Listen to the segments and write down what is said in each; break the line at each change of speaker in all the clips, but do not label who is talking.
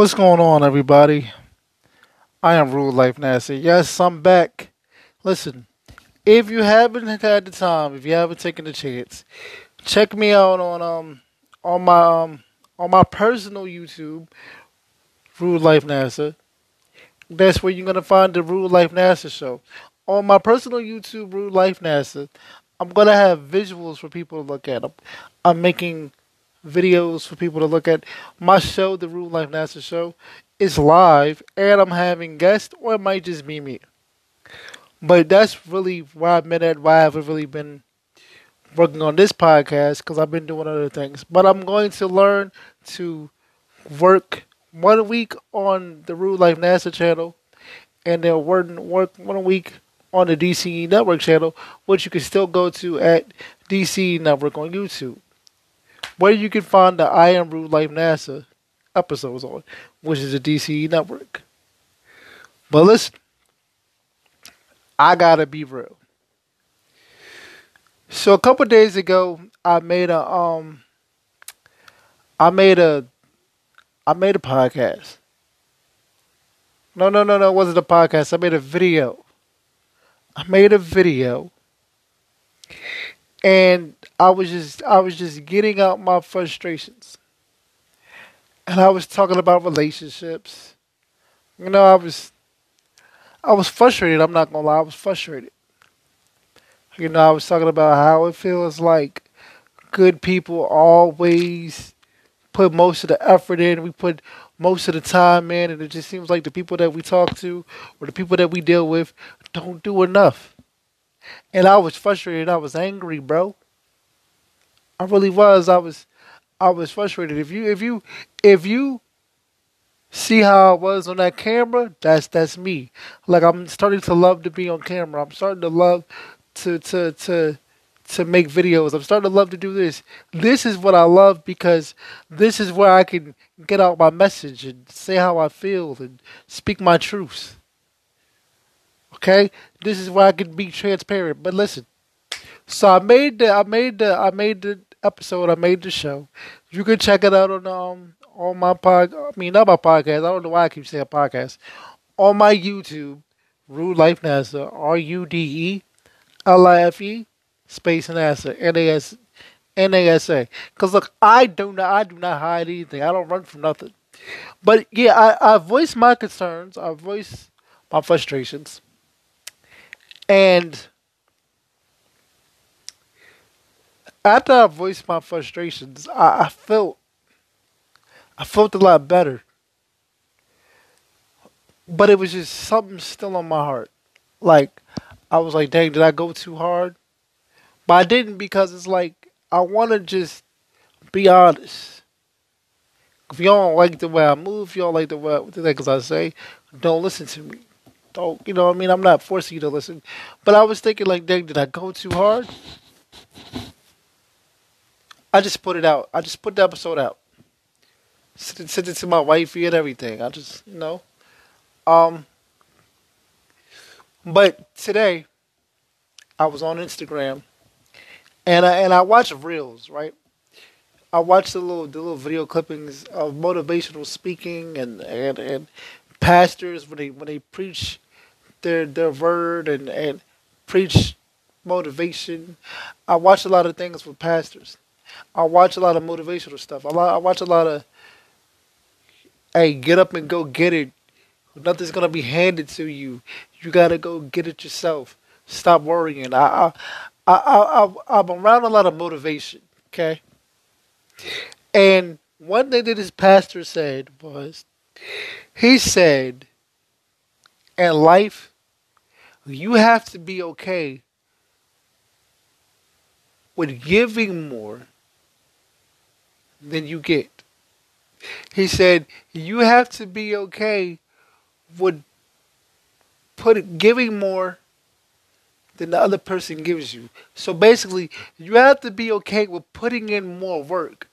What's going on, everybody? I am Rude Life NASA. Yes, I'm back. Listen, if you haven't had the time, if you haven't taken the chance, check me out on um on my um on my personal YouTube, Rude Life NASA. That's where you're gonna find the Rude Life NASA show. On my personal YouTube, Rude Life NASA, I'm gonna have visuals for people to look at. I'm, I'm making videos for people to look at. My show, the Rude Life NASA show, is live, and I'm having guests, or it might just be me. But that's really why I've been at. Why I haven't really been working on this podcast because I've been doing other things. But I'm going to learn to work one week on the Rude Life NASA channel, and then work work one week on the DCE Network channel, which you can still go to at DCE Network on YouTube where you can find the I Am Rude Life NASA episodes on, which is a DCE network. But listen, I gotta be real. So a couple days ago, I made a um, I made a, I made a podcast. No, no, no, no, it wasn't a podcast. I made a video. I made a video and I was just I was just getting out my frustrations. And I was talking about relationships. You know, I was I was frustrated, I'm not gonna lie, I was frustrated. You know, I was talking about how it feels like good people always put most of the effort in, we put most of the time in, and it just seems like the people that we talk to or the people that we deal with don't do enough. And I was frustrated. I was angry, bro. I really was. I was I was frustrated. If you if you if you see how I was on that camera, that's that's me. Like I'm starting to love to be on camera. I'm starting to love to to to to make videos. I'm starting to love to do this. This is what I love because this is where I can get out my message and say how I feel and speak my truths. Okay, this is why I can be transparent. But listen, so I made the I made the I made the episode. I made the show. You can check it out on um on my pod. I mean, not my podcast. I don't know why I keep saying podcast. On my YouTube, Rude Life NASA. R U D E L I F E space NASA N A S N A S A. Because look, I do not I do not hide anything. I don't run from nothing. But yeah, I I voice my concerns. I voice my frustrations. And after I voiced my frustrations, I, I felt I felt a lot better. But it was just something still on my heart. Like I was like, dang, did I go too hard? But I didn't because it's like I wanna just be honest. If y'all don't like the way I move, y'all like the way the things I say, don't listen to me don't you know what I mean? I'm not forcing you to listen. But I was thinking like, dang, did I go too hard? I just put it out. I just put the episode out. Sent it, sent it to my wifey and everything. I just you know. Um but today I was on Instagram and I and I watch reels, right? I watched the little the little video clippings of motivational speaking and and, and pastors when they when they preach their their word and and preach motivation. I watch a lot of things with pastors. I watch a lot of motivational stuff. I, I watch a lot of hey, get up and go get it. Nothing's gonna be handed to you. You gotta go get it yourself. Stop worrying. I I I, I I'm around a lot of motivation. Okay, and one thing that this pastor said was he said, in life, you have to be okay with giving more than you get. He said, you have to be okay with put giving more than the other person gives you. So basically, you have to be okay with putting in more work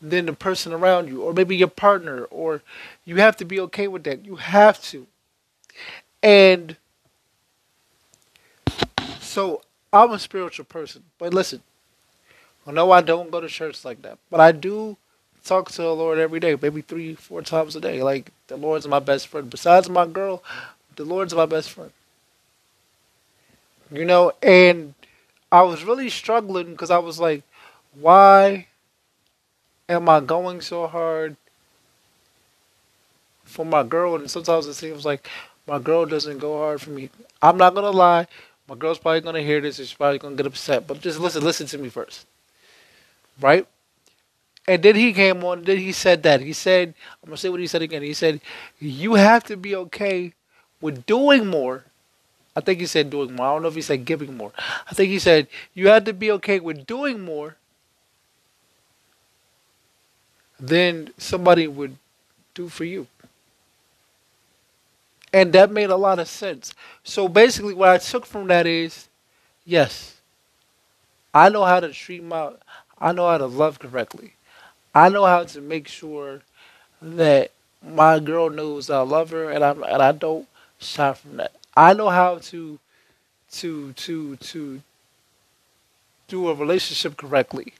than the person around you, or maybe your partner, or you have to be okay with that. You have to. And so I'm a spiritual person, but listen, I know I don't go to church like that, but I do talk to the Lord every day, maybe three, four times a day. Like the Lord's my best friend. Besides my girl, the Lord's my best friend. You know, and I was really struggling because I was like, why am I going so hard for my girl? And sometimes it seems like my girl doesn't go hard for me. I'm not gonna lie. My girl's probably gonna hear this and she's probably gonna get upset. But just listen, listen to me first. Right? And then he came on, then he said that. He said, I'm gonna say what he said again. He said, You have to be okay with doing more. I think he said doing more. I don't know if he said giving more. I think he said you have to be okay with doing more than somebody would do for you. And that made a lot of sense. So basically, what I took from that is yes, I know how to treat my, I know how to love correctly. I know how to make sure that my girl knows I love her and I and I don't shy from that. I know how to to to to do a relationship correctly.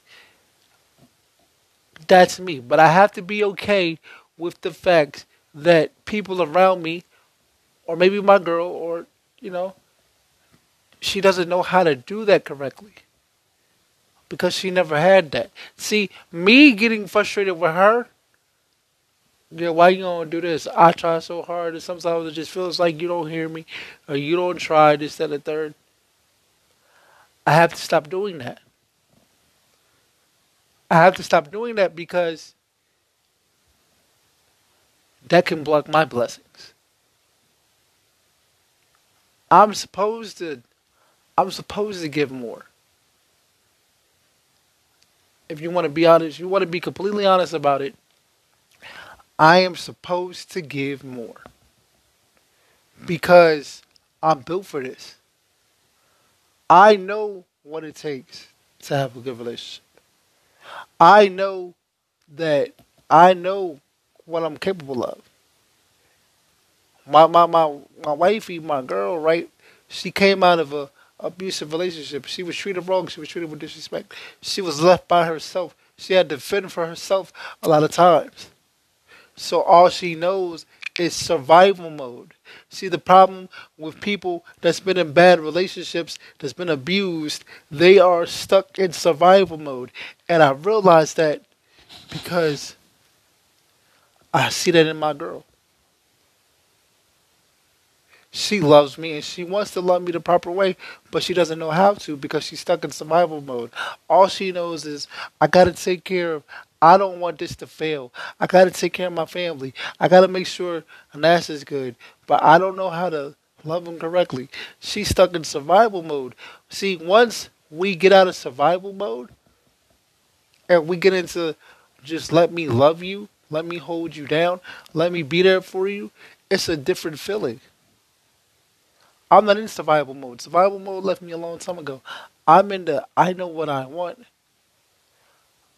That's me, but I have to be okay with the fact that people around me or maybe my girl or you know she doesn't know how to do that correctly because she never had that. See, me getting frustrated with her, yeah, why you gonna do this? I try so hard, and sometimes it just feels like you don't hear me, or you don't try this, that, and third. I have to stop doing that. I have to stop doing that because that can block my blessings. I'm supposed to I'm supposed to give more if you want to be honest, you want to be completely honest about it, I am supposed to give more because I'm built for this. I know what it takes to have a good relationship. I know that I know what I'm capable of. My my my my wifey, my girl, right? She came out of a abusive relationship. She was treated wrong. She was treated with disrespect. She was left by herself. She had to fend for herself a lot of times. So all she knows is survival mode. See the problem with people that's been in bad relationships, that's been abused, they are stuck in survival mode. And I realized that because I see that in my girl. She loves me and she wants to love me the proper way, but she doesn't know how to because she's stuck in survival mode. All she knows is, I gotta take care of, I don't want this to fail. I gotta take care of my family. I gotta make sure Anas is good, but I don't know how to love him correctly. She's stuck in survival mode. See, once we get out of survival mode and we get into just let me love you, let me hold you down, let me be there for you, it's a different feeling. I'm not in survival mode. Survival mode left me a long time ago. I'm in the I know what I want.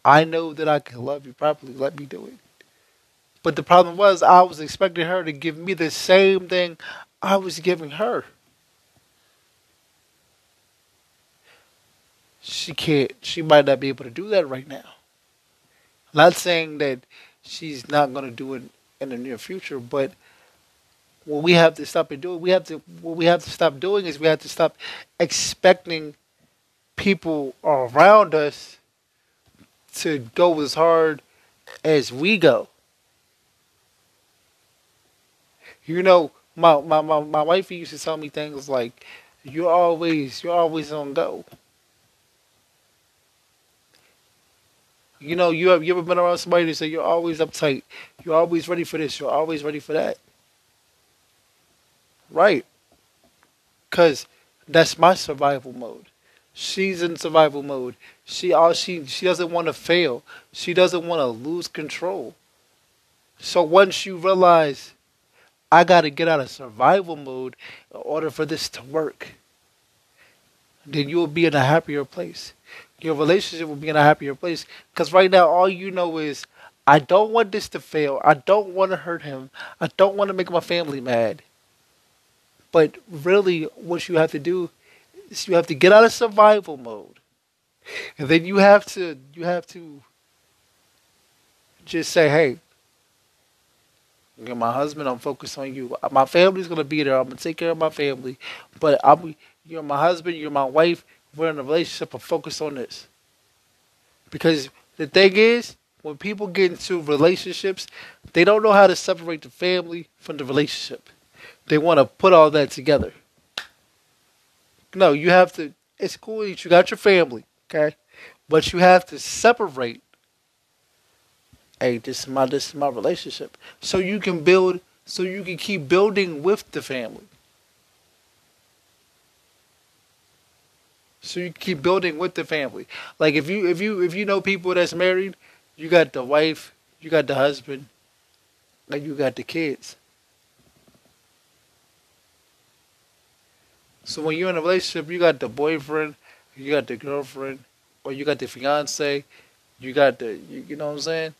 I know that I can love you properly. Let me do it. But the problem was I was expecting her to give me the same thing I was giving her. She can't she might not be able to do that right now. I'm not saying that she's not gonna do it in the near future, but what we have to stop and do we have to what we have to stop doing is we have to stop expecting people around us to go as hard as we go. You know, my my my, my wife used to tell me things like, "You're always you're always on go." You know, you have you ever been around somebody that say you're always uptight, you're always ready for this, you're always ready for that. Right. Cause that's my survival mode. She's in survival mode. She all she she doesn't want to fail. She doesn't want to lose control. So once you realize I got to get out of survival mode in order for this to work, then you will be in a happier place. Your relationship will be in a happier place. Because right now, all you know is, I don't want this to fail. I don't want to hurt him. I don't want to make my family mad. But really, what you have to do you have to get out of survival mode, and then you have to you have to just say, hey, my husband, I'm focused on you. My family's gonna be there. I'm gonna take care of my family, but I'm you're my husband, you're my wife. We're in a relationship. I'm focused on this. Because the thing is, when people get into relationships, they don't know how to separate the family from the relationship. They want to put all that together. No, you have to. It's cool that you got your family, okay, but you have to separate. Hey, this is my this is my relationship, so you can build, so you can keep building with the family. So you keep building with the family. Like if you if you if you know people that's married, you got the wife, you got the husband, and you got the kids. So when you're in a relationship, you got the boyfriend, you got the girlfriend, or you got the fiance, you got the you, you know what I'm saying,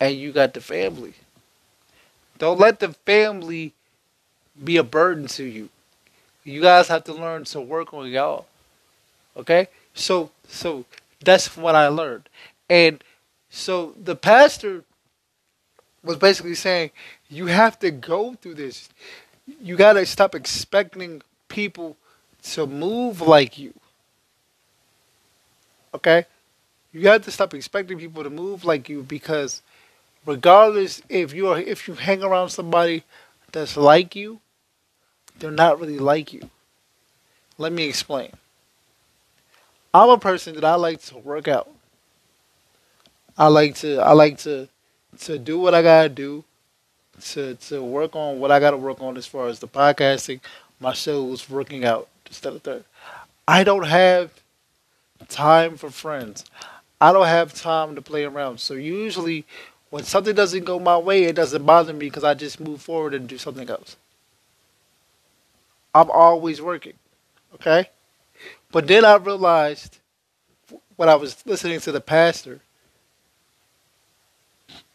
and you got the family. Don't let the family be a burden to you. You guys have to learn to work on y'all. Okay? So so that's what I learned. And so the pastor was basically saying you have to go through this. You got to stop expecting people to move like you. Okay? You have to stop expecting people to move like you because regardless if you are if you hang around somebody that's like you, they're not really like you. Let me explain. I'm a person that I like to work out. I like to I like to to do what I gotta do, to to work on what I gotta work on as far as the podcasting, my shows, working out, of that. I don't have time for friends. I don't have time to play around. So usually when something doesn't go my way, it doesn't bother me because I just move forward and do something else. I'm always working. Okay? But then I realized when I was listening to the pastor,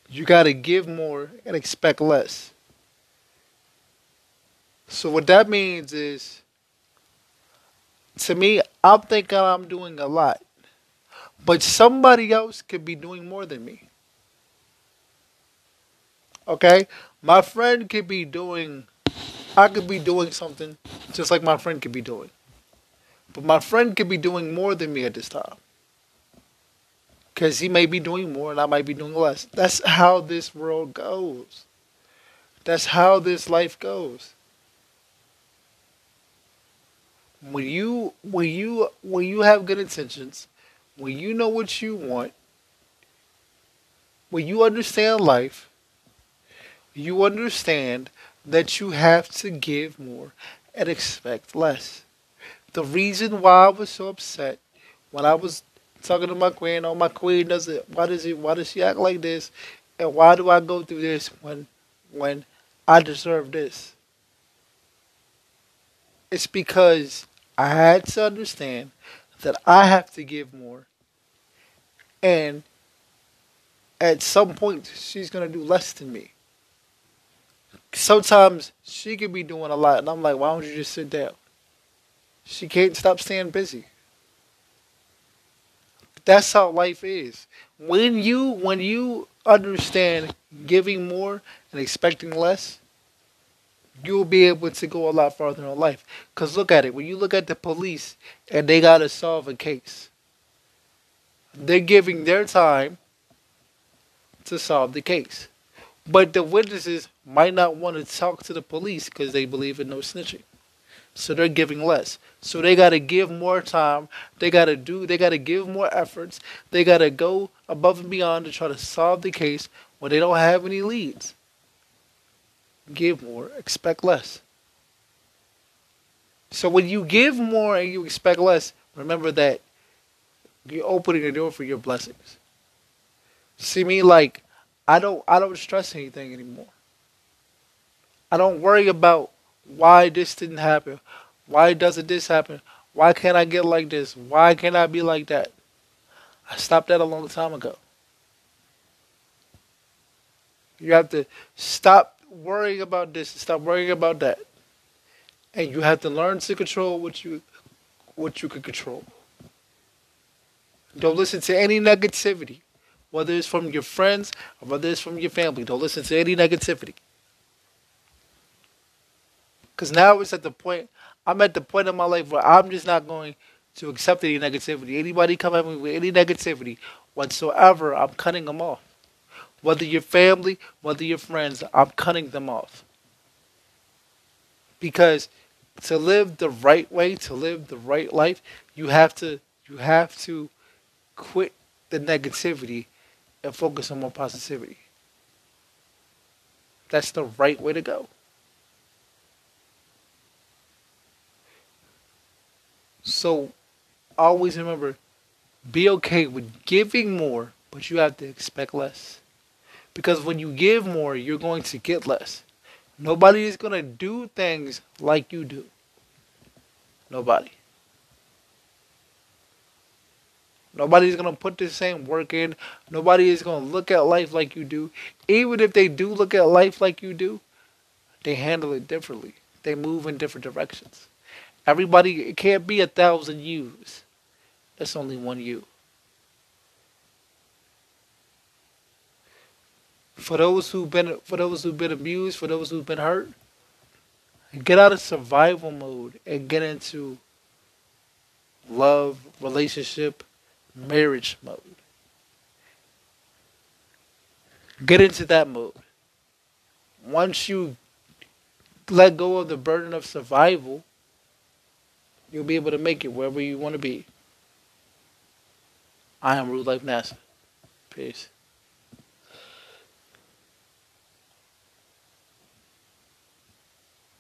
you got to give more and expect less. So what that means is, to me, I'm thinking I'm doing a lot, but somebody else could be doing more than me. Okay, my friend could be doing, I could be doing something just like my friend could be doing. But my friend could be doing more than me at this time. Because he may be doing more and I might be doing less. That's how this world goes. That's how this life goes. When you when you when you have good intentions, when you know what you want, when you understand life, you understand that you have to give more and expect less the reason why I was so upset when I was talking to my queen, oh my queen does it why does it why does she act like this? And why do I go through this when when I deserve this? It's because I had to understand that I have to give more. And at some point she's gonna do less than me. Sometimes she could be doing a lot and I'm like, why don't you just sit down? She can't stop staying busy. That's how life is. When you when you understand giving more and expecting less, you'll be able to go a lot farther in life. Cause look at it. When you look at the police and they gotta solve a case, they're giving their time to solve the case. But the witnesses might not want to talk to the police because they believe in no snitching so they're giving less. So they got to give more time. They got to do. They got to give more efforts. They got to go above and beyond to try to solve the case when they don't have any leads. Give more, expect less. So when you give more and you expect less, remember that you're opening the door for your blessings. See me like I don't I don't stress anything anymore. I don't worry about why this didn't happen? Why doesn't this happen? Why can't I get like this? Why can't I be like that? I stopped that a long time ago. You have to stop worrying about this, stop worrying about that. And you have to learn to control what you what you can control. Don't listen to any negativity. whether it's from your friends or whether it's from your family. Don't listen to any negativity. Because now it's at the point, I'm at the point in my life where I'm just not going to accept any negativity. Anybody come at me with any negativity whatsoever, I'm cutting them off. Whether your family, whether your friends, I'm cutting them off. Because to live the right way, to live the right life, you have to you have to quit the negativity and focus on more positivity. That's the right way to go. So always remember be okay with giving more, but you have to expect less. Because when you give more, you're going to get less. Nobody is going to do things like you do. Nobody. Nobody's going to put the same work in. Nobody is going to look at life like you do. Even if they do look at life like you do, they handle it differently. They move in different directions. Everybody, it can't be a thousand yous. It's only one you. For those who've been for those who've been abused, for those who've been hurt, get out of survival mode and get into love, relationship, marriage mode. Get into that mode. Once you let go of the burden of survival, you'll be able to make it wherever you want to be. I am Rude Life NASA. Peace.